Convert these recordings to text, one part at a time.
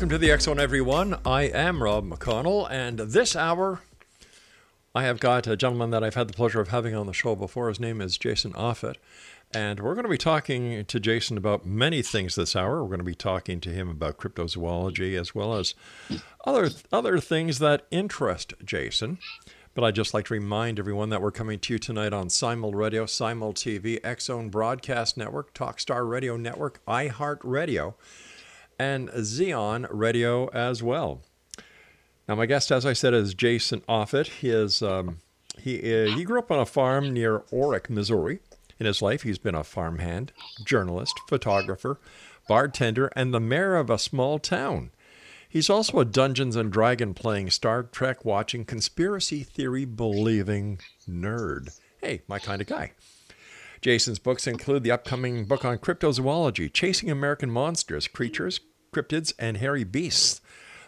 Welcome to the X Zone, everyone. I am Rob McConnell, and this hour I have got a gentleman that I've had the pleasure of having on the show before. His name is Jason Offutt, and we're going to be talking to Jason about many things this hour. We're going to be talking to him about cryptozoology as well as other other things that interest Jason. But I'd just like to remind everyone that we're coming to you tonight on Simul Radio, Simul TV, Zone Broadcast Network, Talkstar Radio Network, iHeart Radio and X Zone Radio as well. Now, my guest, as I said, is Jason Offutt. He is um, he uh, he grew up on a farm near Orrick, Missouri. In his life, he's been a farmhand, journalist, photographer, bartender, and the mayor of a small town. He's also a Dungeons and Dragon playing, Star Trek watching, conspiracy theory believing nerd. Hey, my kind of guy. Jason's books include the upcoming book on cryptozoology, Chasing American Monsters, Creatures, Cryptids, and Hairy Beasts.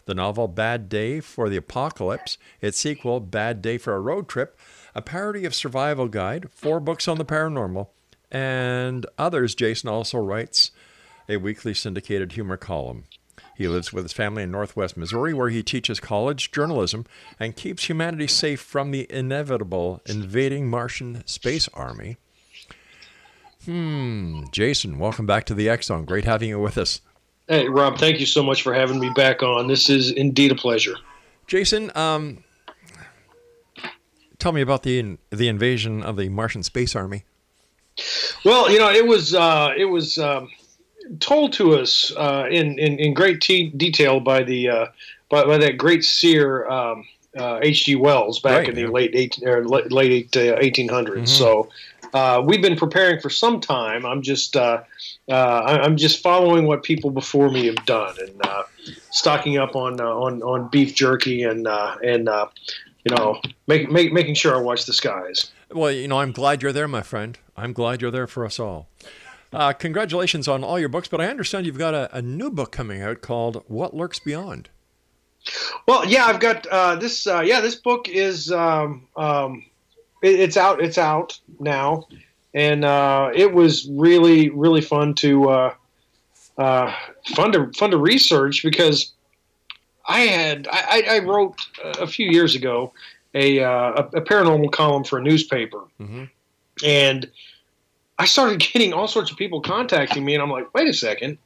The novel Bad Day for the Apocalypse, its sequel Bad Day for a Road Trip, a parody of Survival Guide, four books on the paranormal, and others. Jason also writes a weekly syndicated humor column. He lives with his family in northwest Missouri, where he teaches college journalism and keeps humanity safe from the inevitable invading Martian space army. Hmm, Jason, welcome back to the Zone. Great having you with us. Hey, Rob, thank you so much for having me back on. This is indeed a pleasure. Jason, um, tell me about the the invasion of the Martian space army. Well, you know, it was uh, it was um, told to us uh, in, in in great te- detail by the uh, by, by that great seer um, uh, H.G. Wells back Right, in the yeah. late eight, late, uh, 1800s. So uh, we've been preparing for some time. I'm just uh, uh, I'm just following what people before me have done and uh, stocking up on uh, on on beef jerky and uh, and uh, you know make, make, making sure I watch the skies. Well, you know, I'm glad you're there, my friend. I'm glad you're there for us all. Uh, congratulations on all your books, but I understand you've got a, a new book coming out called What Lurks Beyond. Well, yeah, I've got uh, this. Uh, yeah, this book is um, um, it, it's out. It's out now, and uh, it was really really fun to uh, uh, fun to fun to research because I had I, I wrote a few years ago a, uh, a a paranormal column for a newspaper, Mhm. and I started getting all sorts of people contacting me, and I'm like, wait a second.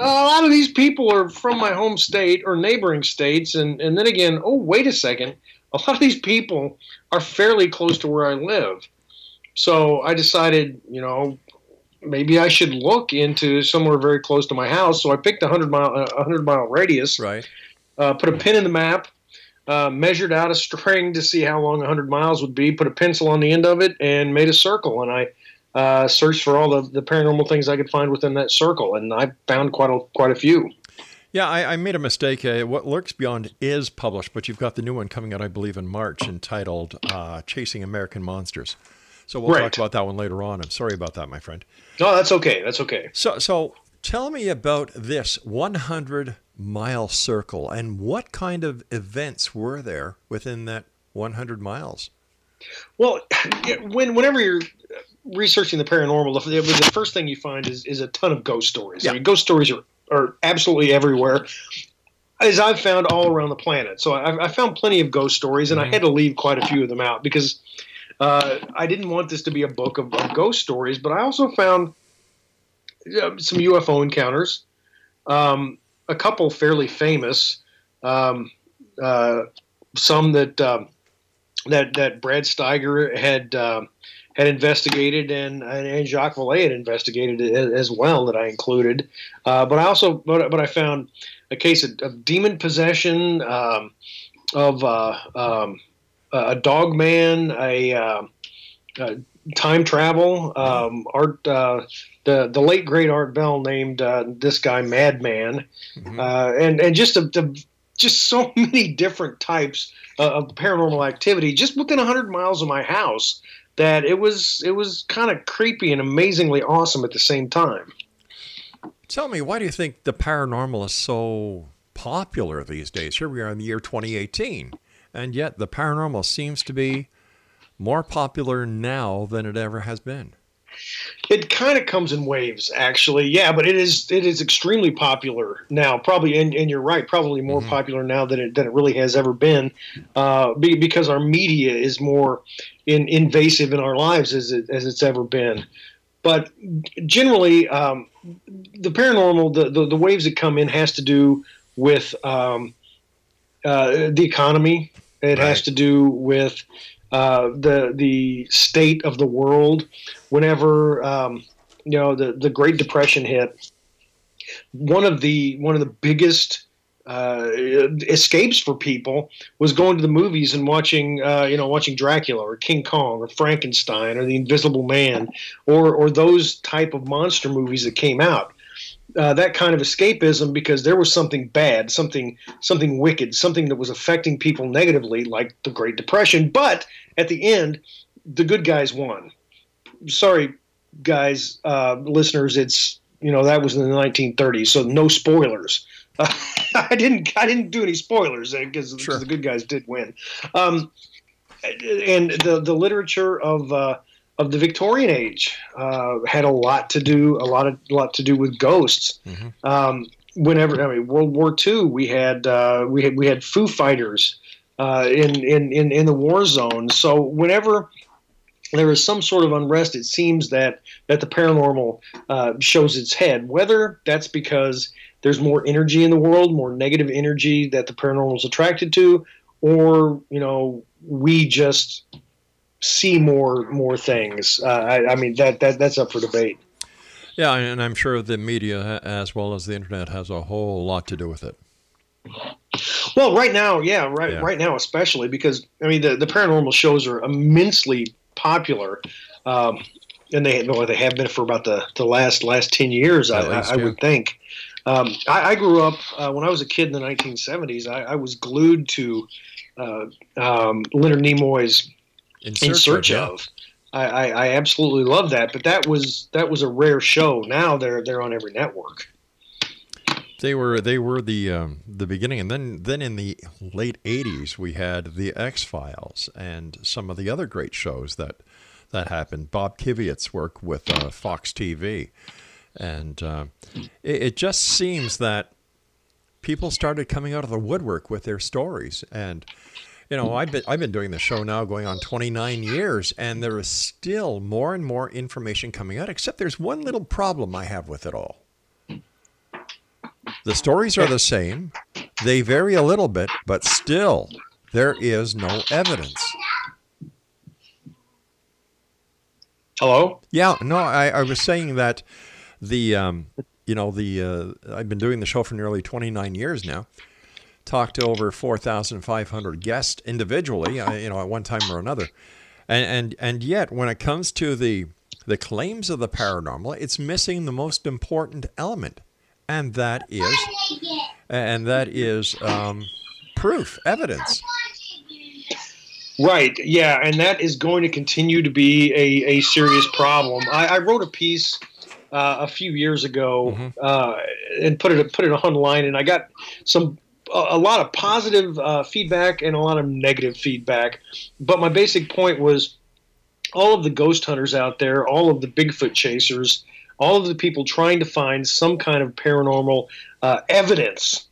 A lot of these people are from my home state or neighboring states, and, and then again, oh, wait a second. A lot of these people are fairly close to where I live. So I decided, you know, maybe I should look into somewhere very close to my house. So I picked a hundred mile, a hundred mile radius. Right. Uh, put a pin in the map, uh, measured out a string to see how long 100 miles would be, put a pencil on the end of it, and made a circle. And I uh, searched for all the, the paranormal things I could find within that circle, and I found quite a quite a few. Yeah, I, I made a mistake. Uh, what Lurks Beyond is published, but you've got the new one coming out, I believe, in March, entitled uh, "Chasing American Monsters." So we'll Right. talk about that one later on. I'm sorry about that, my friend. No, that's okay. That's okay. So, so tell me about this 100 mile circle and what kind of events were there within that 100 miles? Well, when whenever you're researching the paranormal, the, the first thing you find is, is a ton of ghost stories. Yeah. I mean, ghost stories are, are absolutely everywhere, as I've found all around the planet. So I, I found plenty of ghost stories, and I had to leave quite a few of them out because uh, I didn't want this to be a book of, of ghost stories. But I also found uh, some UFO encounters, um, a couple fairly famous, um, uh, some that. Um, that that Brad Steiger had um, had investigated and and Jacques Vallée had investigated as, as well that I included. Uh, but I also but, but I found a case of, of demon possession, um, of uh, um, a dog man, a, uh, uh, time travel. Um, Art uh, the the late great Art Bell named uh, this guy Madman, uh, and and just a, the just so many different types of paranormal activity just within 100 miles of my house that it was it was kind of creepy and amazingly awesome at the same time. Tell me, why do you think the paranormal is so popular these days? Here we are in the year 2018, and yet the paranormal seems to be more popular now than it ever has been. It kind of comes in waves, actually. Yeah, but it is it is extremely popular now. Probably, and, and you're right. Probably more popular now than it than it really has ever been, uh, be, because our media is more in, invasive in our lives as it, as it's ever been. But generally, um, the paranormal, the, the the waves that come in, has to do with um, uh, the economy. It has to do with uh, the the state of the world. Whenever um, you know the the Great Depression hit, one of the one of the biggest uh, escapes for people was going to the movies and watching uh, you know watching Dracula or King Kong or Frankenstein or the Invisible Man or or those type of monster movies that came out. Uh, that kind of escapism because there was something bad, something something wicked, something that was affecting people negatively, like the Great Depression. But at the end, the good guys won. Sorry, guys, uh, listeners, it's you know that was in the 1930s, so no spoilers. I didn't I didn't do any spoilers because Sure. the good guys did win. Um, and the the literature of uh, of the Victorian age uh, had a lot to do a lot of a lot to do with ghosts. Um, whenever I mean World War II, we had uh, we had we had Foo Fighters uh, in, in in in the war zone. So whenever there is some sort of unrest, it seems that that the paranormal uh, shows its head. Whether that's because there's more energy in the world, more negative energy that the paranormal is attracted to, or you know we just see more more things. Uh, I, I mean that that that's up for debate. Yeah, and I'm sure the media, as well as the internet, has a whole lot to do with it. Well, right now, yeah, right, Yeah. right now, especially because I mean the, the paranormal shows are immensely popular, um, and they well, they have been for about the, the last last ten years, I, least, I, I yeah. would think. Um, I, I grew up uh, when I was a kid in the 1970s. I, I was glued to uh, um, Leonard Nimoy's In in search of. I, I, I absolutely love that, but that was that was a rare show. Now they're they're on every network. They were they were the um, the beginning, and then then in the late '80s we had the X Files and some of the other great shows that that happened. Bob Kiviat's work with uh, Fox TV, and uh, it, it just seems that people started coming out of the woodwork with their stories, and you know, I've been I've been doing the show now going on 29 years, and there is still more and more information coming out. Except there's one little problem I have with it all. The stories are the same. They vary a little bit, but still, there is no evidence. Hello. Yeah, no, I, I was saying that the um, you know the uh, I've been doing the show for nearly 29 years now. Talked to over 4,500 guests individually, uh, you know, at one time or another, and and and yet when it comes to the the claims of the paranormal, it's missing the most important element, and that is and that is um, proof, evidence. Right. Yeah, and that is going to continue to be a, a serious problem. I, I wrote a piece uh, a few years ago uh, and put it put it online, and I got some a, a lot of positive uh, feedback and a lot of negative feedback. But my basic point was all of the ghost hunters out there, all of the Bigfoot chasers, all of the people trying to find some kind of paranormal uh, evidence.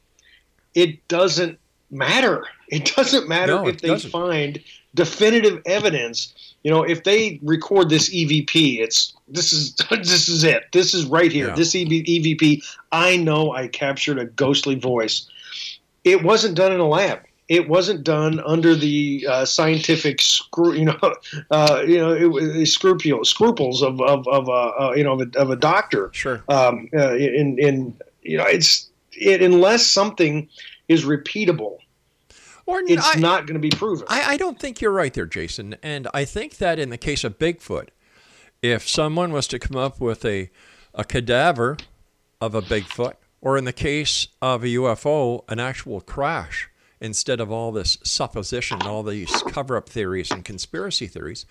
It doesn't matter. It doesn't matter No, if they doesn't. find definitive evidence. You know, if they record this EVP, it's this is this is it. This is right here. Yeah. This EVP. I know I captured a ghostly voice. It wasn't done in a lab. It wasn't done under the uh, scientific screw, you know, uh, you know, it, was scrupule, scruples of of, of uh, uh, you know of a, of a doctor Sure. um, uh, in in you know it's it unless something is repeatable Or it's I- not going to be proven I, I don't think you're right there, Jason. And I think that in the case of Bigfoot, if someone was to come up with a, a cadaver of a Bigfoot, or in the case of a UFO, an actual crash, instead of all this supposition, all these cover up theories and conspiracy theories,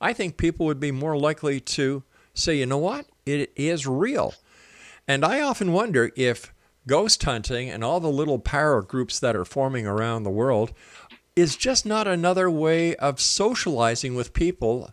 I think people would be more likely to say, you know what? It is real. And I often wonder if ghost hunting and all the little power groups that are forming around the world is just not another way of socializing with people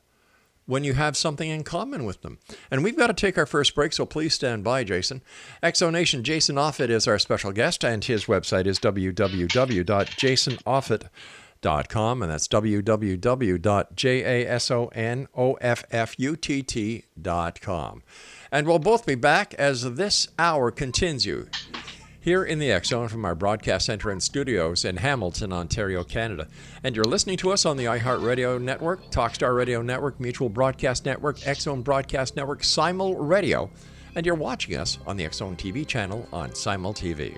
when you have something in common with them. And we've got to take our first break, so please stand by, Jason. Exonation Jason Offutt is our special guest, and his website is www.jasonoffutt.com, and that's www.jasonoffutt.com. And we'll both be back as this hour continues here in the X Zone from our broadcast center and studios in Hamilton, Ontario, Canada. And you're listening to us on the iHeartRadio Network, Talkstar Radio Network, Mutual Broadcast Network, X Zone Broadcast Network, Simul Radio, and you're watching us on the X Zone TV channel on Simul TV.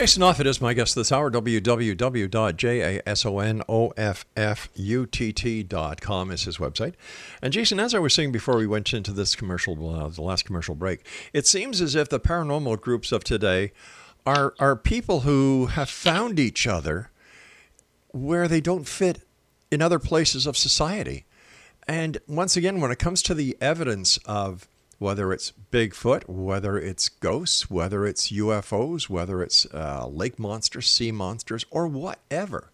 Jason Offutt is my guest this hour. www.jasonoffutt.com is his website. And Jason, as I was saying before we went into this commercial, uh, the last commercial break, it seems as if the paranormal groups of today are are people who have found each other where they don't fit in other places of society. And once again, when it comes to the evidence of whether it's Bigfoot, whether it's ghosts, whether it's UFOs, whether it's uh, lake monsters, sea monsters, or whatever.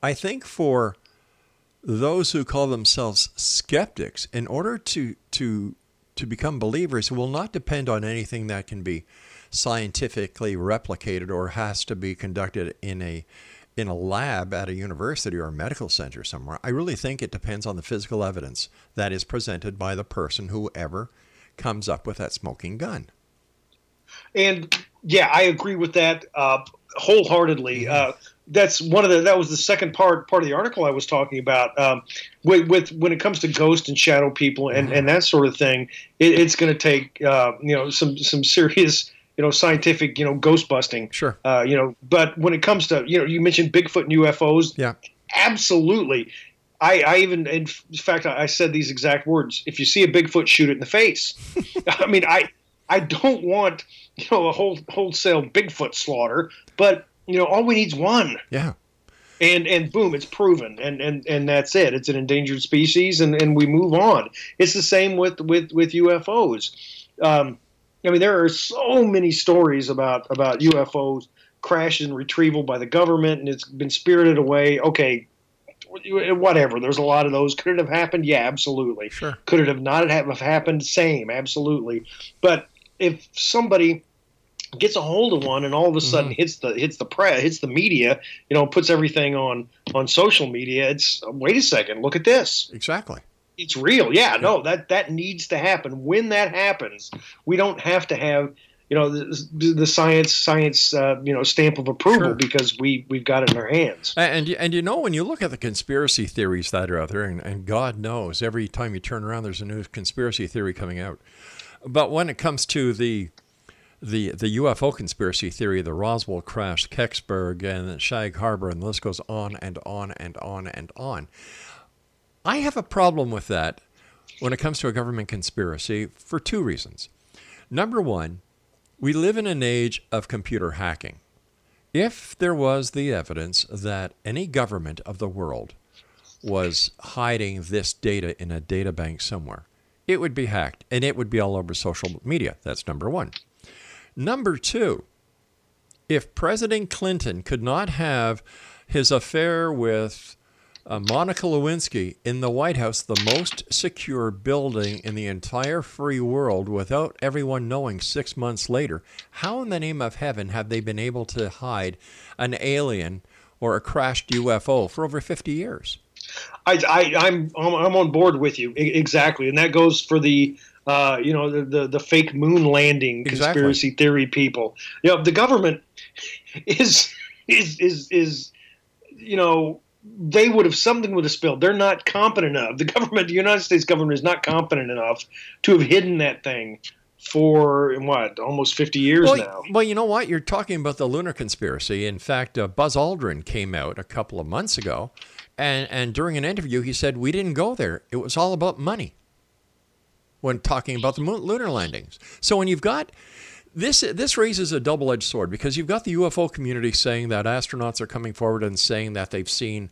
I think for those who call themselves skeptics, in order to to to become believers, will not depend on anything that can be scientifically replicated or has to be conducted in a in a lab at a university or a medical center somewhere. I really think it depends on the physical evidence that is presented by the person whoever comes up with that smoking gun. And yeah, I agree with that uh, wholeheartedly. Mm-hmm. Uh, that's one of the that was the second part part of the article I was talking about. Um, with, with when it comes to ghost and shadow people and, Mm-hmm. and that sort of thing, it, it's going to take uh, you know some some serious you know scientific you know ghost busting. Sure. Uh, you know, but when it comes to you know you mentioned Bigfoot and UFOs. Yeah. Absolutely. I, I even, in fact, I said these exact words. If you see a Bigfoot, shoot it in the face. I mean, I, I don't want, you know, a whole wholesale Bigfoot slaughter, but you know, all we need is one, Yeah. and and boom, it's proven, and and and that's it. It's an endangered species, and and we move on. It's the same with with with UFOs. Um, I mean, there are so many stories about about UFOs crashes and retrieval by the government, and it's been spirited away. Okay, whatever. There's a lot of those. Could it have happened? Yeah, absolutely. Sure. Could it have not have happened? Same, absolutely. But if somebody gets a hold of one and all of a mm-hmm. sudden hits the hits the press, hits the media, you know, puts everything on on social media, it's wait a second, look at this. Exactly. It's real. Yeah, no, that that needs to happen. When that happens, we don't have to have you know the, the science science uh, you know stamp of approval Sure. because we we've got it in our hands. And and- you know when you look at the conspiracy theories that are out there, and, and God knows every time you turn around, there's a new conspiracy theory coming out. But when it comes to the the the UFO conspiracy theory, the Roswell crash, Kecksburg, and Shag Harbor, and the list goes on and on and on and on. I have a problem with that when it comes to a government conspiracy for two reasons. Number one, we live in an age of computer hacking. If there was the evidence that any government of the world was hiding this data in a data bank somewhere, it would be hacked and it would be all over social media. That's number one. Number two, if President Clinton could not have his affair with uh, Monica Lewinsky in the White House, the most secure building in the entire free world, without everyone knowing six months later, how in the name of heaven have they been able to hide an alien or a crashed UFO for over 50 years? I, I I'm I'm on board with you exactly, and that goes for the uh, you know the, the the fake moon landing Exactly. conspiracy theory people. You know the government is is is is you know they would have something would have spilled. They're not competent enough. The government, the United States government, is not competent enough to have hidden that thing for what almost fifty years well, now. well, you know what? You're talking about the lunar conspiracy. In fact, uh, Buzz Aldrin came out a couple of months ago, and, and during an interview, he said, We didn't go there. It was all about money when talking about the moon, lunar landings. So when you've got this, this raises a double edged sword because you've got the UFO community saying that astronauts are coming forward and saying that they've seen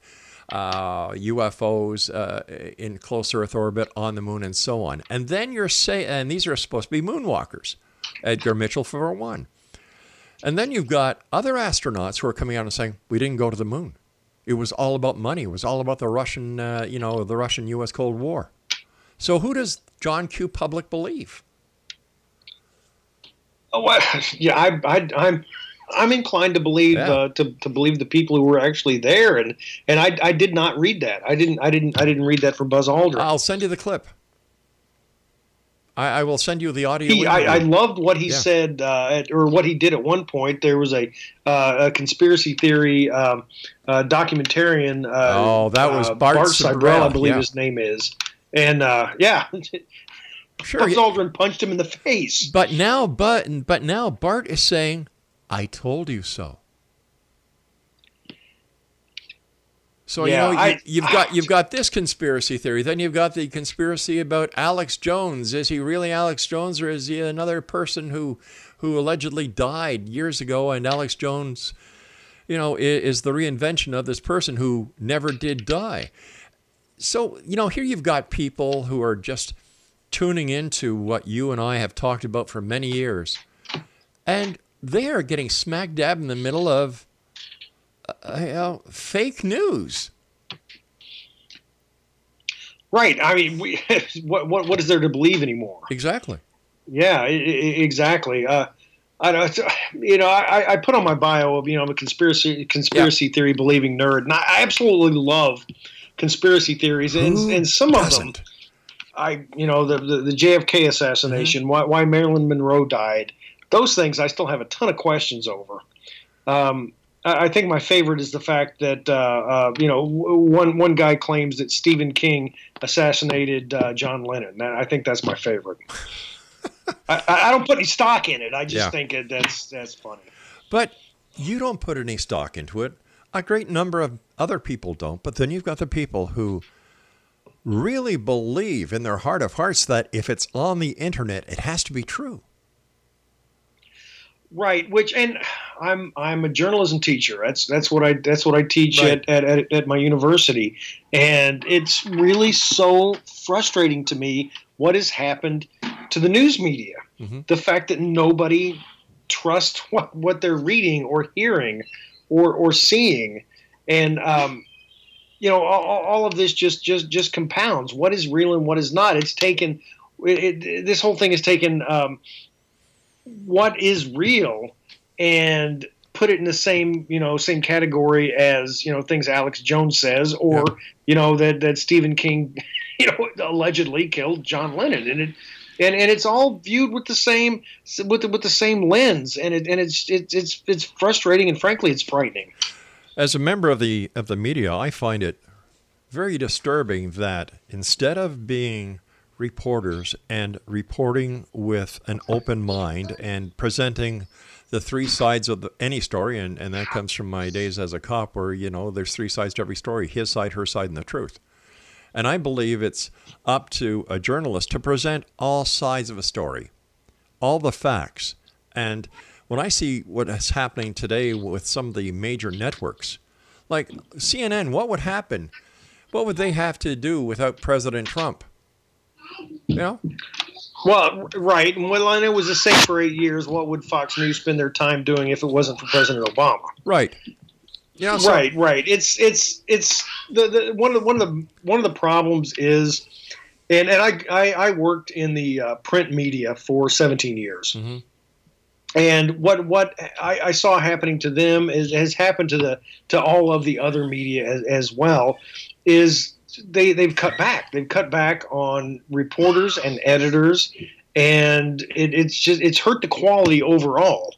uh, UFOs uh, in close Earth orbit on the moon and so on. And then you're saying, and these are supposed to be moonwalkers. Edgar Mitchell, for one. And then you've got other astronauts who are coming out and saying, we didn't go to the moon. It was all about money. It was all about the Russian, uh, you know, the Russian-U.S. Cold War. So who does John Q. Public believe? Oh, well, yeah, I, I, I'm, I'm inclined to believe Yeah. uh, to, to believe the people who were actually there, and and I, I did not read that. I didn't I didn't I didn't read that from Buzz Aldrin. I'll send you the clip. I, I will send you the audio. he, I, I loved what he Yeah. said, uh, at, or what he did at one point. There was a, uh, a conspiracy theory um, uh, documentarian. Uh, Oh, that was uh, Bart Sibrel, I believe yeah. his name is. And uh, yeah, sure. Buzz Aldrin punched him in the face. But now, but but now Bart is saying, "I told you so." So Yeah, you know I- you, you've got you've got this conspiracy theory. Then you've got the conspiracy about Alex Jones. Is he really Alex Jones, or is he another person who who allegedly died years ago? And Alex Jones, you know, i- is the reinvention of this person who never did die. So you know, here you've got people who are just tuning into what you and I have talked about for many years, and they are getting smack dab in the middle of uh, you know, fake news. Right. I mean, we, what, what what is there to believe anymore? Exactly. Yeah, I- I- exactly. Uh, I don't, you know, I, I put on my bio, of, you know, I'm a conspiracy conspiracy theory believing nerd, and I absolutely love conspiracy theories, and, Who and some of them, doesn't? I, you know, the the, the JFK assassination, why, why Marilyn Monroe died, those things I still have a ton of questions over. Um, I I think my favorite is the fact that uh, uh, you know one one guy claims that Stephen King assassinated uh, John Lennon. That, I think that's my favorite. I, I I don't put any stock in it. I just Yeah. think it, that's that's funny. But you don't put any stock into it. A great number of other people don't. But then you've got the people who really believe in their heart of hearts that if it's on the internet, it has to be true. Right, which and I'm I'm a journalism teacher. That's that's what I that's what I teach Right. at, at, at, my university, and it's really so frustrating to me what has happened to the news media. Mhm. The fact that nobody trusts what, what they're reading or hearing or or seeing, and um, you know all, all of this just just just compounds what is real and what is not. It's taken it, it, this whole thing has taken. Um, what is real and put it in the same you know same category as you know things Alex Jones says or Yeah. you know that that Stephen King you know allegedly killed John Lennon and it and, and it's all viewed with the same with the, with the same lens and it and it's it's it's it's frustrating and frankly it's frightening. As a member of the of the media, I find it very disturbing that instead of being reporters and reporting with an open mind and presenting the three sides of the, any story, and, and that comes from my days as a cop, where you know there's three sides to every story: his side, her side, and the truth. And I believe it's up to a journalist to present all sides of a story, all the facts. And when I see what is happening today with some of the major networks, like CNN, what would happen? What would they have to do without President Trump? You know? Well, right. And well, and it was the same for eight years. What would Fox News spend their time doing if it wasn't for President Obama? Right. Know, so- right, right. It's it's it's the, the one of the one of the one of the problems is, and and I I, I worked in the uh, print media for 17 years, Mhm. And what what I, I saw happening to them is has happened to the to all of the other media as, as well, is they they've cut back. They've cut back on reporters and editors, and it, it's just it's hurt the quality overall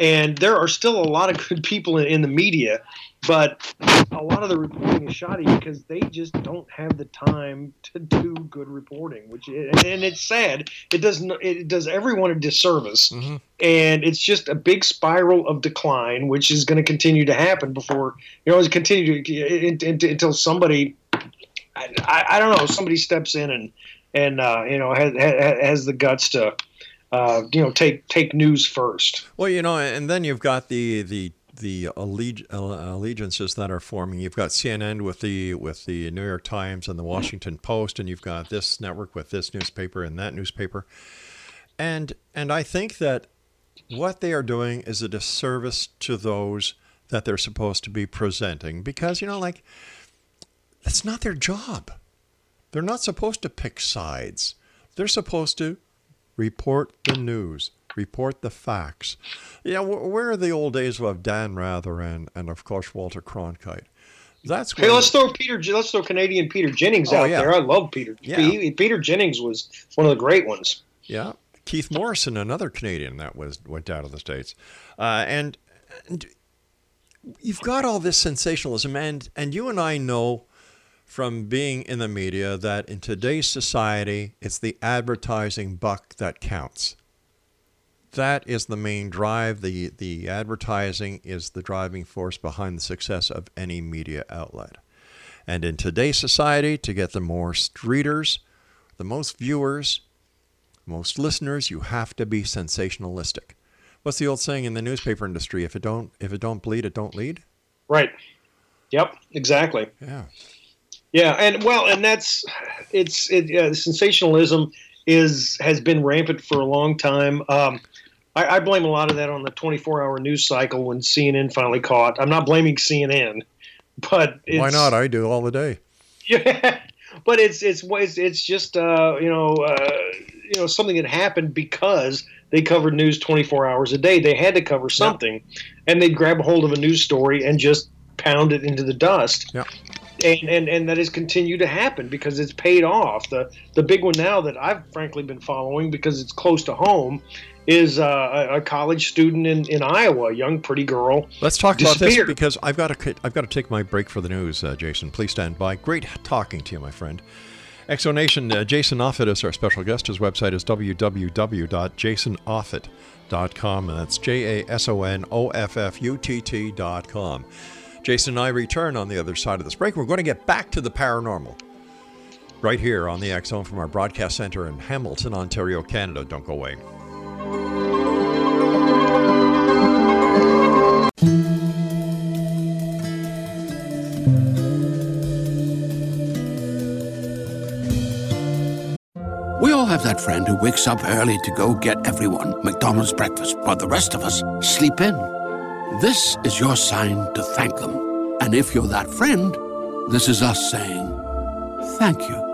and there are still a lot of good people in, in the media, but a lot of the reporting is shoddy because they just don't have the time to do good reporting. Which and it's sad. It does it does everyone a disservice, Mhm. and it's just a big spiral of decline, which is going to continue to happen before you know, it's continue to until somebody. I, I, don't know. Somebody steps in and and uh, you know has, has has the guts to uh, you know take take news first. Well, you know, and then you've got the the the alleg- uh, allegiances that are forming. You've got CNN with the with the New York Times and the Washington Post, and you've got this network with this newspaper and that newspaper. And and I think that what they are doing is a disservice to those that they're supposed to be presenting because you know, like that's not their job. They're not supposed to pick sides. They're supposed to report the news, report the facts. Yeah, wh- where are the old days of Dan Rather and, and of course Walter Cronkite? That's Hey, let's throw Peter. Let's throw Canadian Peter Jennings Oh, out yeah. there. I love Peter. Yeah. Pe- Peter Jennings was one of the great ones. Yeah, Keith Morrison, another Canadian that was went out of the states, uh, and, and you've got all this sensationalism, and and you and I know from being in the media that in today's society, it's the advertising buck that counts. That is the main drive. The the advertising is the driving force behind the success of any media outlet. And in today's society, to get the most readers, the most viewers, most listeners, you have to be sensationalistic. What's the old saying in the newspaper industry? If it don't if it don't bleed, it don't lead. Right. Yep. Exactly. Yeah. Yeah, and well, and that's it's it. Uh, sensationalism is has been rampant for a long time. Um, I, I blame a lot of that on the 24-hour news cycle when CNN finally caught. I'm not blaming CNN, but it's, Why not? I do all the day. Yeah, but it's it's it's it's just uh, you know uh, you know something that happened because they covered news 24 hours a day. They had to cover something, and they'd grab a hold of a news story and just pound it into the dust. Yeah. And, and and that has continued to happen because it's paid off. The the big one now that I've frankly been following because it's close to home is uh, a, a college student in, in Iowa, a young pretty girl. Let's talk about this because I've got to I've got to take my break for the news, uh, Jason. Please stand by. Great talking to you, my friend. Exonation, uh, Jason Offutt is our special guest. His website is www.jasonoffutt.com, and that's J A S O N O F F U T T.com. Jason and I return on the other side of this break. We're going to get back to the paranormal right here on the Zone from our broadcast center in Hamilton, Ontario, Canada. Don't go away. We all have that friend who wakes up early to go get everyone McDonald's breakfast while the rest of us sleep in. This is your sign to thank them. And if you're that friend, this is us saying thank you.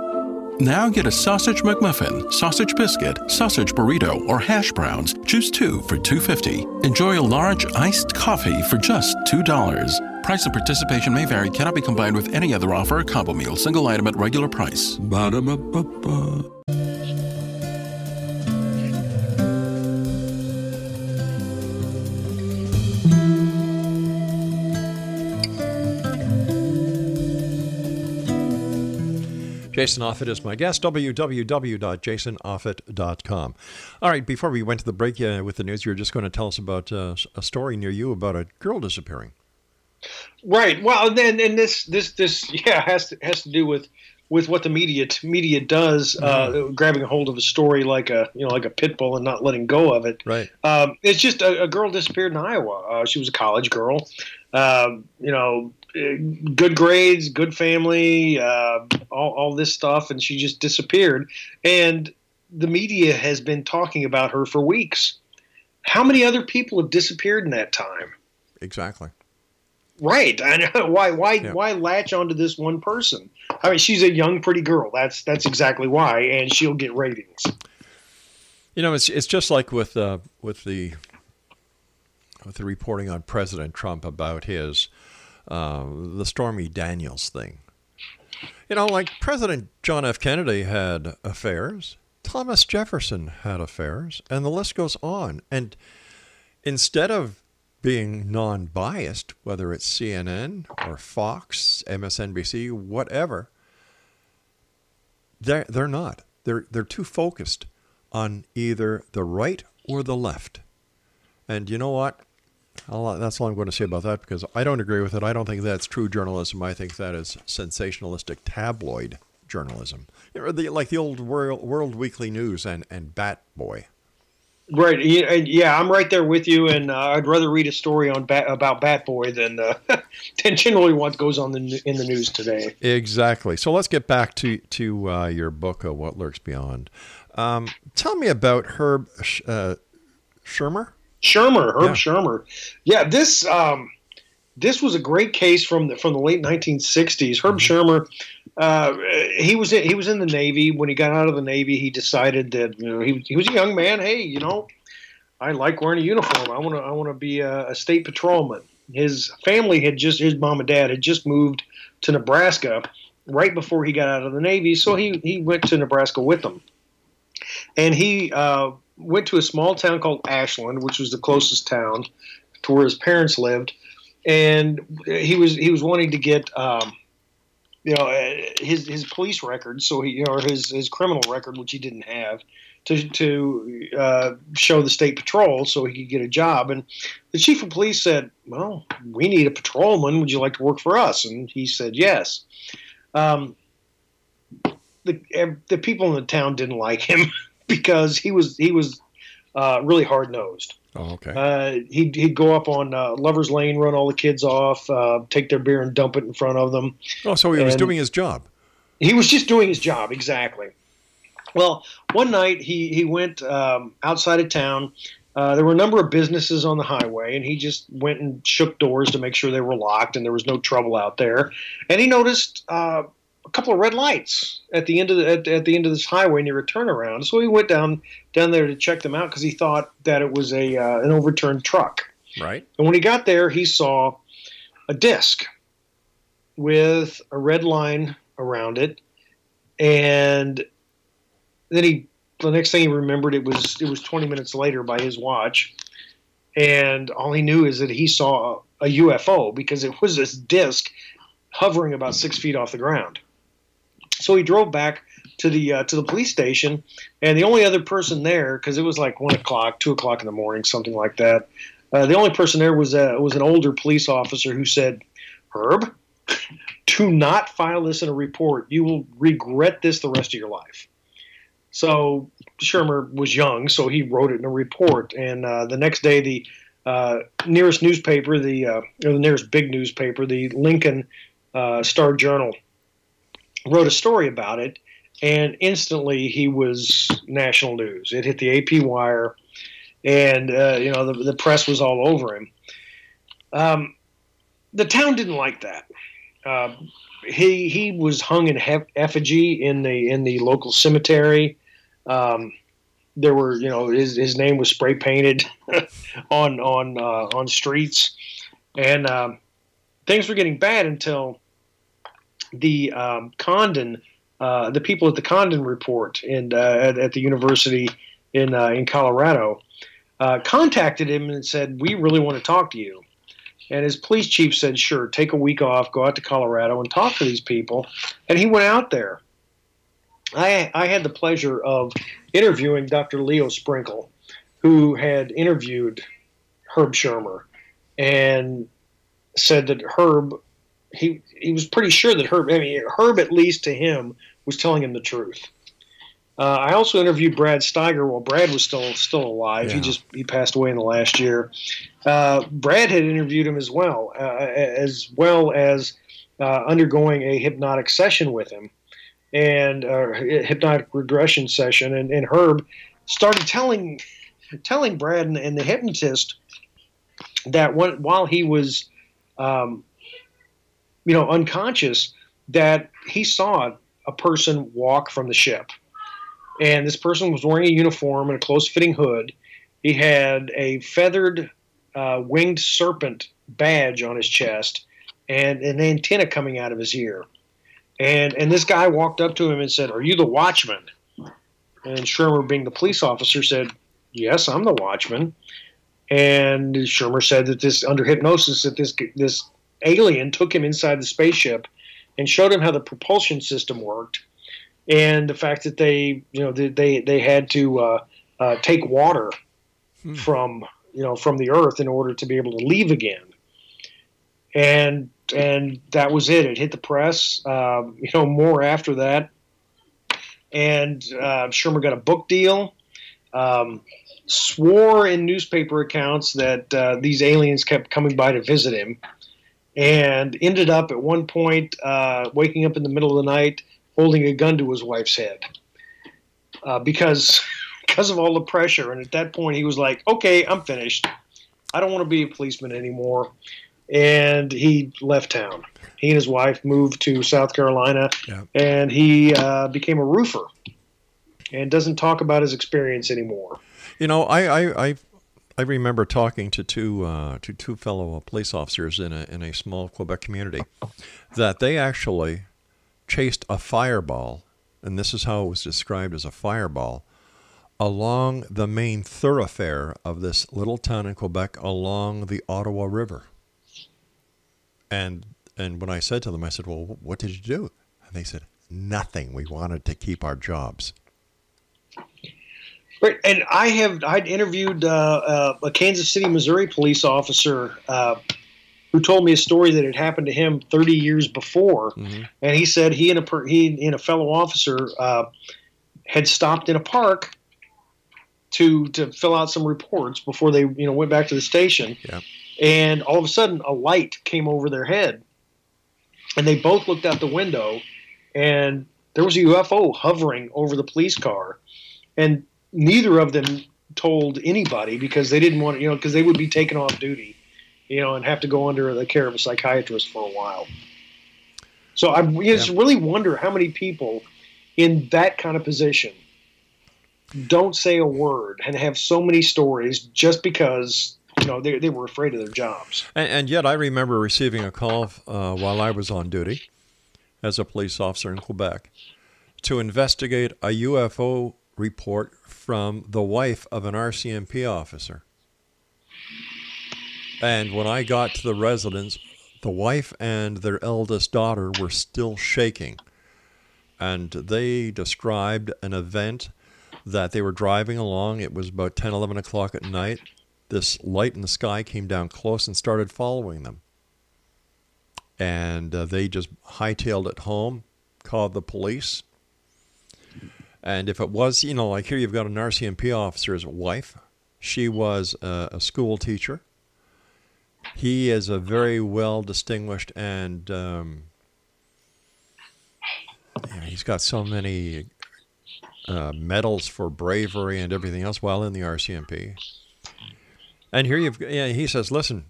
Now get a sausage McMuffin, sausage biscuit, sausage burrito, or hash browns. Choose two for $2.50. Enjoy a large iced coffee for just $2. Price and participation may vary, cannot be combined with any other offer or combo meal, single item at regular price. Ba-da-ba-ba-ba. Jason Offutt is my guest. www.jasonoffutt.com. All right, before we went to the break uh, with the news, you were just going to tell us about uh, a story near you about a girl disappearing. Right. Well, then, and this, this, this, yeah, has to has to do with with what the media media does, uh, grabbing a hold of a story like a you know like a pit bull and not letting go of it. Right. Um, it's just a, a girl disappeared in Iowa. Uh, she was a college girl. Um, you know, good grades, good family, uh, all, all this stuff, and she just disappeared. And the media has been talking about her for weeks. How many other people have disappeared in that time? Exactly. Right. I know. Why? Why? Yeah. Why latch onto this one person? I mean, she's a young, pretty girl. That's that's exactly why, and she'll get ratings. You know, it's it's just like with uh, with the with the reporting on President Trump about his uh, the Stormy Daniels thing. You know, like President John F. Kennedy had affairs, Thomas Jefferson had affairs, and the list goes on. And instead of being non-biased, whether it's CNN or Fox, MSNBC, whatever, they're they're not. They're they're too focused on either the right or the left. And you know what? I'll, that's all I'm going to say about that because I don't agree with it. I don't think that's true journalism. I think that is sensationalistic tabloid journalism, You know, the, like the old World, World Weekly News and and Bat Boy. Right. Yeah, I'm right there with you, and uh, I'd rather read a story on Bat, about Bat Boy than uh, than generally what goes on the, in the news today. Exactly. So let's get back to to uh, your book, uh, What Lurks Beyond. Um, tell me about Herb Sh- uh, Schirmer. Schirmer, Herb Yeah. Schirmer. Yeah, this um, this was a great case from the from the late 1960s. Herb Schirmer, uh, he was in, he was in the Navy. When he got out of the Navy, he decided that you know he he was a young man. Hey, you know, I like wearing a uniform. I want to I want to be a, a state patrolman. His family had just his mom and dad had just moved to Nebraska right before he got out of the Navy, so he he went to Nebraska with them, and he uh, went to a small town called Ashland, which was the closest town to where his parents lived, and he was he was wanting to get um, you know, uh, his his police record, so he or his his criminal record, which he didn't have, to to uh, show the state patrol so he could get a job. And the chief of police said, "Well, we need a patrolman. Would you like to work for us?" And he said, "Yes." Um, the the people in the town didn't like him because he was he was uh, really hard nosed. Oh, okay. Uh, he'd, he'd go up on uh, Lover's Lane, run all the kids off, uh, take their beer and dump it in front of them. oh, so he was doing his job. He was just doing his job, exactly. Well, one night he, he went um, outside of town. Uh, there were a number of businesses on the highway, and he just went and shook doors to make sure they were locked and there was no trouble out there. And he noticed uh, a couple of red lights at the end of the, at, at the end of this highway near a turnaround. So he went down down there to check them out because he thought that it was a uh, an overturned truck. Right. And when he got there, he saw a disc with a red line around it, and then he the next thing he remembered it was it was 20 minutes later by his watch, and all he knew is that he saw a UFO because it was this disc hovering about six feet off the ground. So he drove back to the uh, to the police station, and the only other person there, because it was like one o'clock, two o'clock in the morning, something like that. Uh, the only person there was a, was an older police officer who said, "Herb, do not file this in a report. You will regret this the rest of your life." So Schirmer was young, so he wrote it in a report, and uh, the next day the uh, nearest newspaper, the uh, the nearest big newspaper, the Lincoln uh, Star Journal, wrote a story about it, and instantly he was national news. It hit the AP wire, and uh, you know the, the press was all over him. Um, the town didn't like that. Uh, he he was hung in hef- effigy in the in the local cemetery. Um, there were you know his, his name was spray painted on on uh, on streets, and um, things were getting bad until the um, Condon, uh, the people at the Condon report in, uh, at, at the university in, uh, in Colorado uh, contacted him and said, We really want to talk to you. And his police chief said, Sure, take a week off, go out to Colorado and talk to these people. And he went out there. I, I had the pleasure of interviewing Dr. Leo Sprinkle, who had interviewed Herb Schirmer and said that Herb he he was pretty sure that Herb I mean Herb at least to him was telling him the truth. Uh, I also interviewed Brad Steiger while Brad was still still alive. He just he passed away in the last year. Uh, Brad had interviewed him as well, uh, as well as uh, undergoing a hypnotic session with him, and uh, hypnotic regression session. And, and Herb started telling telling Brad and, and the hypnotist that when, while he was um, you know, unconscious that he saw a person walk from the ship. And this person was wearing a uniform and a close fitting hood. He had a feathered uh, winged serpent badge on his chest and an antenna coming out of his ear. And, and this guy walked up to him and said, Are you the watchman? And Schirmer, being the police officer, said, Yes, I'm the watchman. And Schirmer said that this, under hypnosis, that this this alien took him inside the spaceship and showed him how the propulsion system worked and the fact that they you know they they, had to uh, uh, take water from you know from the earth in order to be able to leave again. And and that was it. It hit the press um, you know more after that. And uh, Schirmer got a book deal um, swore in newspaper accounts that uh, these aliens kept coming by to visit him and ended up at one point uh, waking up in the middle of the night holding a gun to his wife's head uh, because because of all the pressure. And at that point, he was like, "Okay, I'm finished. I don't want to be a policeman anymore." And he left town. He and his wife moved to South Carolina, Yeah. and he uh, became a roofer. And doesn't talk about his experience anymore. You know, I I, I, I remember talking to two uh, to two fellow police officers in a in a small Quebec community that they actually chased a fireball, and this is how it was described as a fireball, along the main thoroughfare of this little town in Quebec along the Ottawa River. And And when I said to them, I said, Well, what did you do? And they said, Nothing. We wanted to keep our jobs. Right, and I have I'd interviewed uh, uh, a Kansas City, Missouri police officer uh, who told me a story that had happened to him 30 years before, Mhm. and he said he and a per, he and a fellow officer uh, had stopped in a park to to fill out some reports before they you know went back to the station, Yeah. and all of a sudden a light came over their head, and they both looked out the window, and there was a UFO hovering over the police car, and neither of them told anybody because they didn't want to, you know, because they would be taken off duty, you know, and have to go under the care of a psychiatrist for a while. So I just really wonder how many people in that kind of position don't say a word and have so many stories just because you know they, they were afraid of their jobs. And, and yet, I remember receiving a call uh, while I was on duty as a police officer in Quebec to investigate a UFO report from the wife of an RCMP officer. And when I got to the residence, the wife and their eldest daughter were still shaking. And they described an event that they were driving along. It was about 10, 11 o'clock at night. This light in the sky came down close and started following them. And uh, they just hightailed it home, called the police. And if it was, you know, like here you've got an RCMP officer's wife. She was a, a school teacher. He is a very well distinguished and um, he's got so many uh, medals for bravery and everything else while in the RCMP. And here you've, yeah, he says, listen,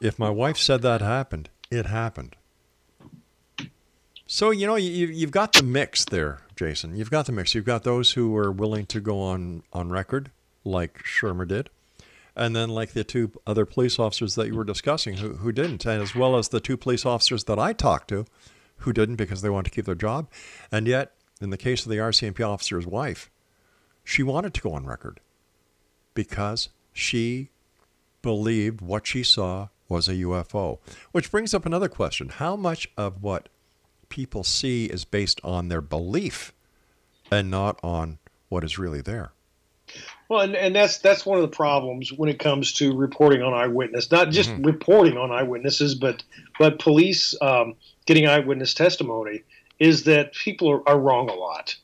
if my wife said that happened, it happened. So, you know, you, you've got the mix there, Jason. You've got the mix. You've got those who are willing to go on, on record, like Schirmer did, and then like the two other police officers that you were discussing who, who didn't, and as well as the two police officers that I talked to who didn't because they wanted to keep their job. And yet, in the case of the RCMP officer's wife, she wanted to go on record because she believed what she saw was a UFO. Which brings up another question How much of what people see is based on their belief and not on what is really there? Well, and, and that's that's one of the problems when it comes to reporting on eyewitness. Not just reporting on eyewitnesses, but but police um, getting eyewitness testimony is that people are, are wrong a lot.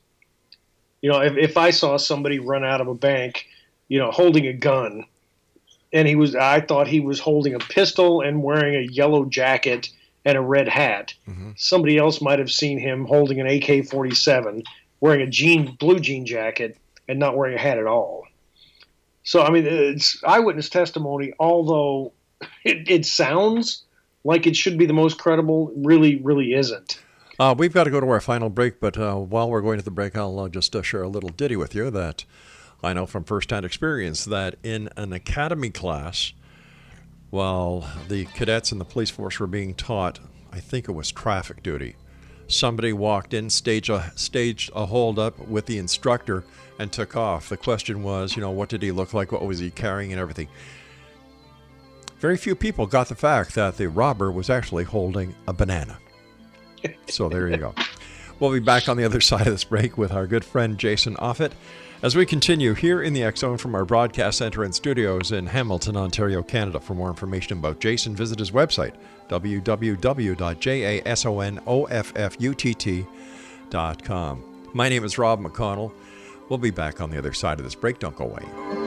You know, if, if I saw somebody run out of a bank, you know, holding a gun, and he was, I thought he was holding a pistol and wearing a yellow jacket and a red hat. Somebody else might have seen him holding an AK 47, wearing a jean, blue jean jacket, and not wearing a hat at all. So, I mean, it's eyewitness testimony, although it, it sounds like it should be the most credible, really, really isn't. Uh, we've got to go to our final break, but uh, while we're going to the break, I'll uh, just uh, share a little ditty with you that I know from firsthand experience that in an academy class, while the cadets and the police force were being taught, I think it was traffic duty, somebody walked in, staged a, staged a holdup with the instructor, and took off. The question was, you know, what did he look like? What was he carrying and everything? Very few people got the fact that the robber was actually holding a banana. So there you go. We'll be back on the other side of this break with our good friend Jason Offutt as we continue here in the Zone from our broadcast center and studios in Hamilton, Ontario, Canada. For more information about Jason, visit his website www.jasonoffutt.com. My name is Rob McConnell. We'll be back on the other side of this break. Don't go away.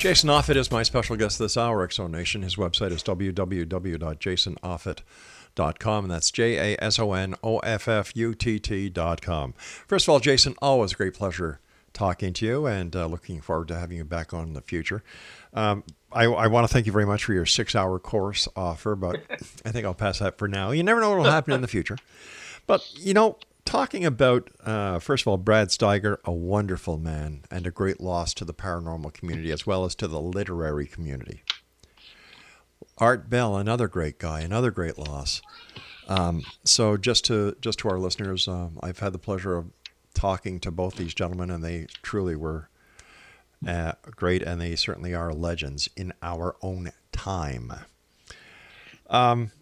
Jason Offutt is my special guest this hour, X Zone Nation. His website is www.jasonoffutt.com, and that's J A S O N O F F U T T.com. First of all, Jason, always a great pleasure talking to you and uh, looking forward to having you back on in the future. Um, I, I want to thank you very much for your six hour course offer, but I think I'll pass that for now. You never know what will happen in the future. But, you know, talking about, uh, first of all, Brad Steiger, a wonderful man and a great loss to the paranormal community as well as to the literary community. Art Bell, another great guy, another great loss. Um, so just to just to our listeners, um, I've had the pleasure of talking to both these gentlemen, and they truly were uh, great, and they certainly are legends in our own time. Um,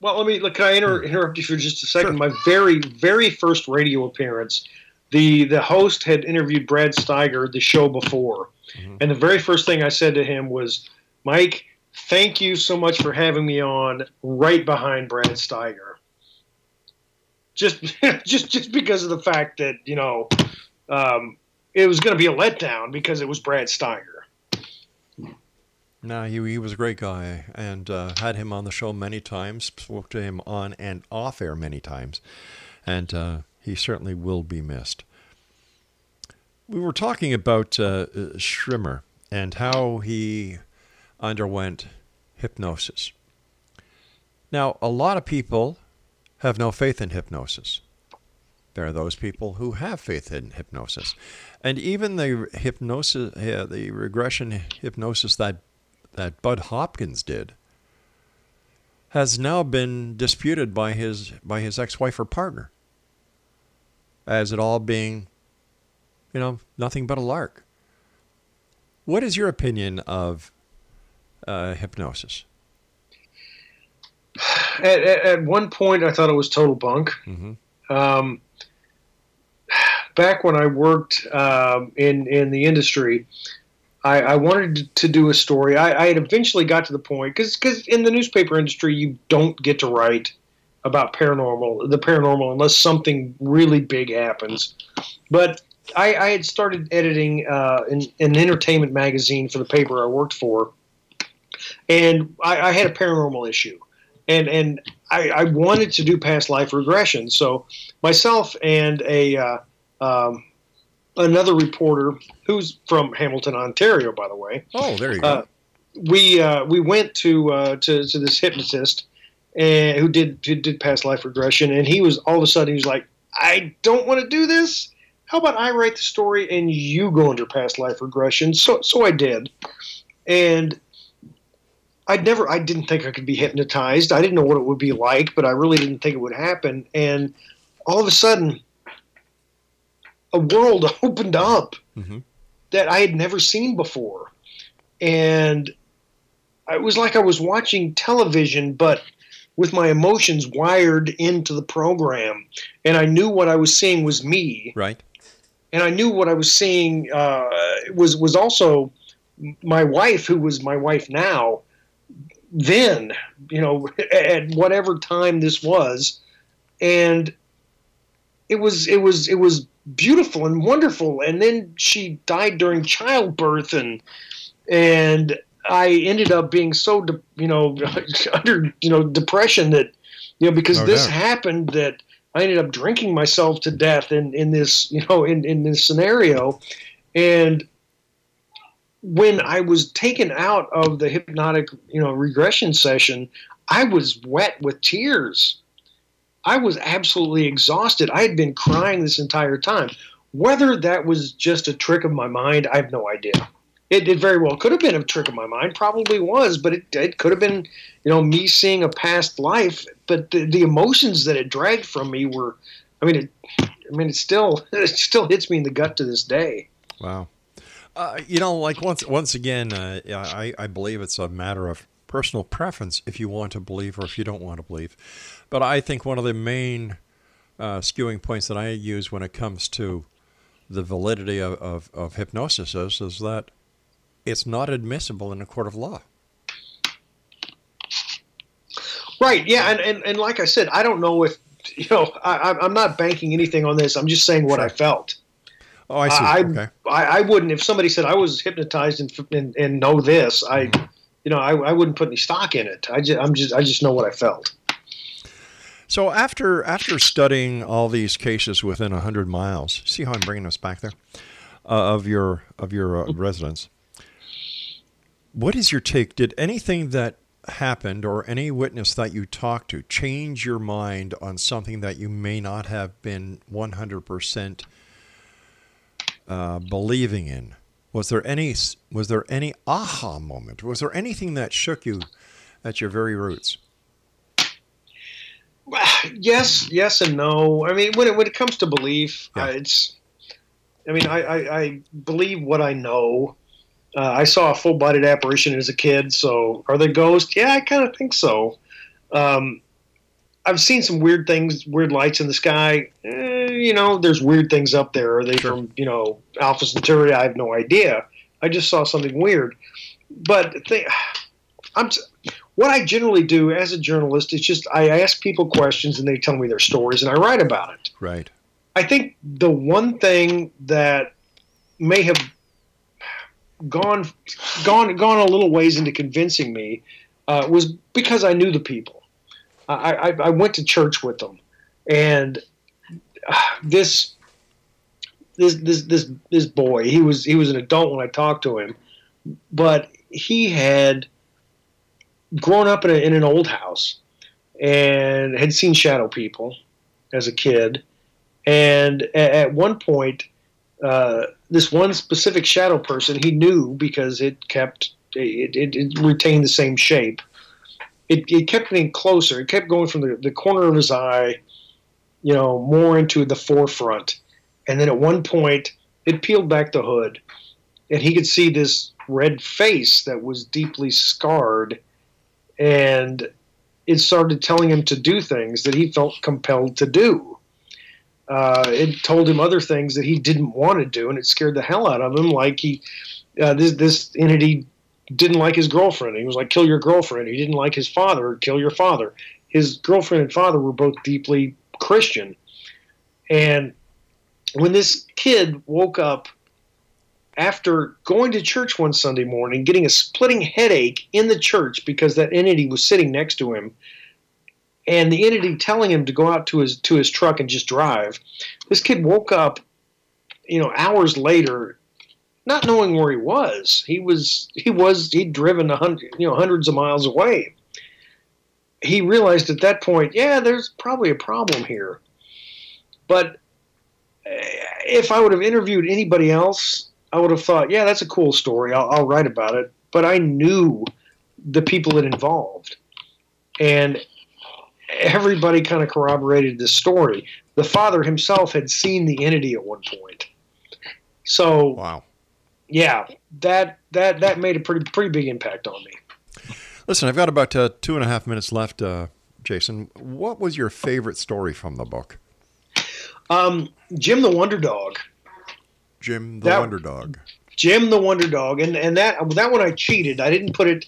well, let me look. Can I inter- interrupt you for just a second? Sure. My very, very first radio appearance, the the host had interviewed Brad Steiger the show before, mm-hmm. and the very first thing I said to him was, "Mike, thank you so much for having me on right behind Brad Steiger." Just, just, just because of the fact that you know, um, it was going to be a letdown because it was Brad Steiger. No, he, he was a great guy and uh, had him on the show many times, spoke to him on and off air many times, and uh, he certainly will be missed. We were talking about uh, Schirmer and how he underwent hypnosis. Now, a lot of people have no faith in hypnosis. There are those people who have faith in hypnosis. And even the hypnosis, the regression hypnosis that that Bud Hopkins did has now been disputed by his by his ex-wife or partner as it all being you know nothing but a lark. What is your opinion of uh, hypnosis? At, at, at, one point i thought it was total bunk. Mm-hmm. um, back when i worked um, in in the industry I, I wanted to do a story. I, I had eventually got to the point because because in the newspaper industry you don't get to write about paranormal the paranormal unless something really big happens. But I, I had started editing uh, an, an, entertainment magazine for the paper I worked for, and I, I had a paranormal issue, and and I, I, wanted to do past life regression. So myself and a uh, um, another reporter who's from Hamilton, Ontario, by the way. Oh, there you go. Uh, we uh, we went to, uh, to to this hypnotist and who did did past life regression, and he was all of a sudden he was like, "I don't want to do this. How about I write the story and you go into past life regression?" So so I did, and I'd never I didn't think I could be hypnotized. I didn't know what it would be like, but I really didn't think it would happen. And all of a sudden, a world opened up mm-hmm. that I had never seen before. And it was like I was watching television, but with my emotions wired into the program. And I knew what I was seeing was me. Right. And I knew what I was seeing uh, was was also my wife, who was my wife now. Then, you know, at whatever time this was, and it was it was it was beautiful and wonderful. And then she died during childbirth, and and I ended up being so de- you know under you know depression that you know because no this doubt. happened that I ended up drinking myself to death in in this you know in in this scenario, and when I was taken out of the hypnotic you know regression session, I was wet with tears I was absolutely exhausted. I had been crying this entire time. Whether that was just a trick of my mind, I have no idea. It, it very well could have been a trick of my mind, probably was, but it, it could have been, you know, me seeing a past life. But the, the emotions that it dragged from me were, I mean, it, I mean, it still, it still hits me in the gut to this day. Wow. Uh, you know, like once, once again, uh, I, I believe it's a matter of personal preference if you want to believe or if you don't want to believe. But I think one of the main uh, skewing points that I use when it comes to the validity of, of, of hypnosis is, is that it's not admissible in a court of law. Right. Yeah. And, and, and like I said, I don't know if, you know, I, I'm not banking anything on this. I'm just saying what sure. I felt. Oh, I see. I, okay. I, I wouldn't if somebody said I was hypnotized and and, and know this. I, Mm-hmm. You know, I, I wouldn't put any stock in it. I just I'm just I just know what I felt. So after after studying all these cases within hundred miles, see how I'm bringing us back there uh, of your of your uh, residence. What is your take? Did anything that happened or any witness that you talked to change your mind on something that you may not have been 100% uh, believing in? Was there any was there any aha moment? Was there anything that shook you at your very roots? yes, yes, and no. I mean, when it when it comes to belief, Yeah. uh, it's. I mean, I, I, I believe what I know. Uh, I saw a full-bodied apparition as a kid, so are they ghosts? Yeah, I kind of think so. Um, I've seen some weird things, weird lights in the sky. Eh, you know, there's weird things up there. Are they Sure. from you know Alpha Centauri? I have no idea. I just saw something weird. But th- I'm what I generally do as a journalist is just I ask people questions and they tell me their stories and I write about it. Right. I think the one thing that may have gone gone gone a little ways into convincing me uh, was because I knew the people. I, I, went to church with them, and uh, this this this this this boy he was he was an adult when I talked to him, but he had grown up in, a, in an old house and had seen shadow people as a kid and at, at one point, uh, this one specific shadow person he knew because it kept it, it, it retained the same shape. It, it kept getting closer. It kept going from the, the corner of his eye, you know, more into the forefront. And then at one point, it peeled back the hood, and he could see this red face that was deeply scarred, and it started telling him to do things that he felt compelled to do uh, it told him other things that he didn't want to do, and it scared the hell out of him. Like he, uh, this this entity didn't like his girlfriend. He was like, "Kill your girlfriend." He didn't like his father. Kill your father. His girlfriend and father were both deeply Christian, and when this kid woke up after going to church one Sunday morning, getting a splitting headache in the church because that entity was sitting next to him and the entity telling him to go out to his to his truck and just drive. This kid woke up, you know, hours later, not knowing where he was. He was he was he'd driven a hundred you know hundreds of miles away. He realized at that point, yeah, there's probably a problem here. But eh, if I would have interviewed anybody else, I would have thought, yeah, that's a cool story. I'll, I'll write about it. But I knew the people it involved, and everybody kind of corroborated this story. The father himself had seen the entity at one point. So Wow. Yeah, that that that made a pretty pretty big impact on me. Listen, I've got about uh, two and a half minutes left, uh, Jason. What was your favorite story from the book? Um, Jim the Wonder Dog. Jim the That- Wonder Dog. Jim the Wonder Dog, and and that that one I cheated. I didn't put it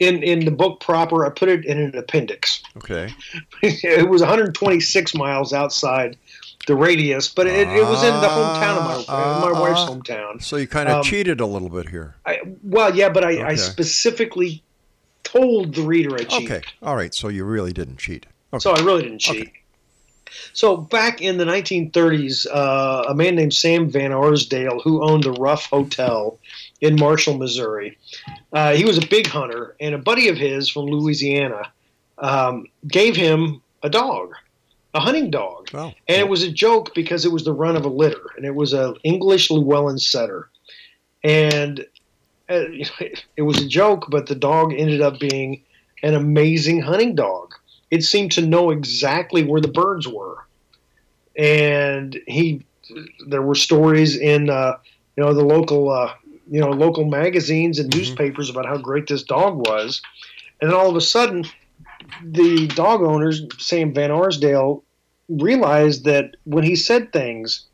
in in the book proper. I put it in an appendix. Okay. it was 126 miles outside the radius, but it, it was in the hometown of my Ah, my wife's ah. hometown. So you kind of Um, cheated a little bit here. I, well, yeah, but I, I specifically told the reader I cheated. Okay. All right. So you really didn't cheat. Okay. So I really didn't cheat. Okay. So back in the 1930s, uh, a man named Sam Van Arsdale, who owned the Ruff Hotel in Marshall, Missouri, uh, he was a big hunter, and a buddy of his from Louisiana um, gave him a dog, a hunting dog, Well, and it was a joke because it was the run of a litter, and it was an English Llewellyn setter, and uh, it was a joke, but the dog ended up being an amazing hunting dog. It seemed to know exactly where the birds were, and he. There were stories in uh, you know the local uh, you know local magazines and Mhm. newspapers about how great this dog was, and then all of a sudden, the dog owners, Sam Van Arsdale, realized that when he said things,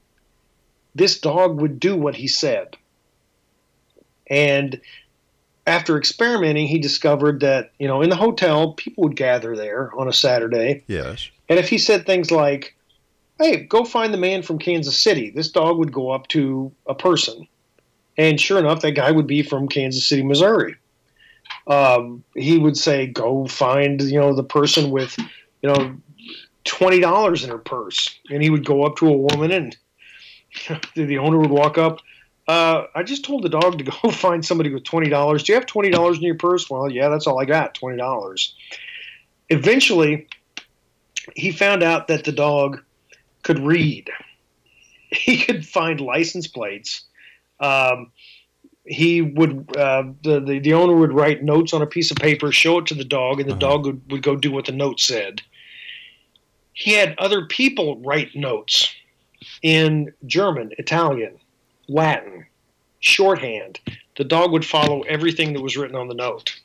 this dog would do what he said. And after experimenting, he discovered that, you know, in the hotel, people would gather there on a Saturday. yes. And if he said things like, hey, go find the man from Kansas City. This dog would go up to a person. And sure enough, that guy would be from Kansas City, Missouri. Um, he would say, go find, you know, the person with, you know, $20 in her purse. And he would go up to a woman and the owner would walk up. Uh, I just told the dog to go find somebody with $20. Do you have $20 in your purse? Well, yeah, that's all I got, $20. Eventually, he found out that the dog could read. He could find license plates. Um, he would uh, the, the the owner would write notes on a piece of paper, show it to the dog, and the Uh-huh. dog would, would go do what the note said. He had other people write notes in German, Italian, Latin, shorthand. The dog would follow everything that was written on the note.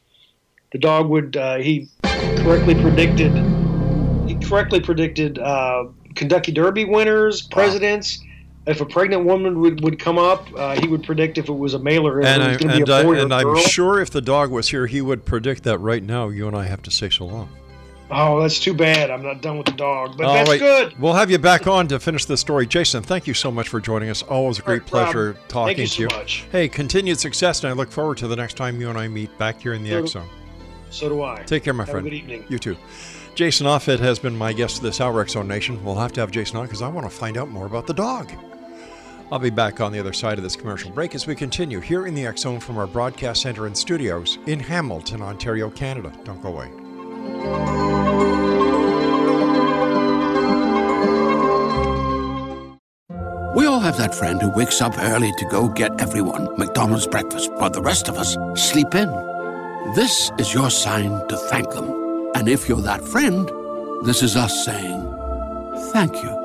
The dog would uh, he correctly predicted he correctly predicted uh, Kentucky Derby winners, presidents. If a pregnant woman would, would come up, uh, he would predict if it was a male or And, it I, was going to and, be a I, and I'm sure if the dog was here, he would predict that right now. You and I have to say so long. Oh, that's too bad. I'm not done with the dog, but All that's right. good. We'll have you back on to finish the story. Jason, thank you so much for joining us. Always a great right, Rob, pleasure talking thank you to so you. much. Hey, continued success, and I look forward to the next time you and I meet back here in the So- Zone. So do I. Take care, my Have friend. good evening. You too. Jason Offutt has been my guest this hour, Zone Nation. We'll have to have Jason on because I want to find out more about the dog. I'll be back on the other side of this commercial break as we continue here in the Zone from our broadcast center and studios in Hamilton, Ontario, Canada. Don't go away. We all have that friend who wakes up early to go get everyone McDonald's breakfast, while the rest of us sleep in. This is your sign to thank them. And if you're that friend, this is us saying thank you.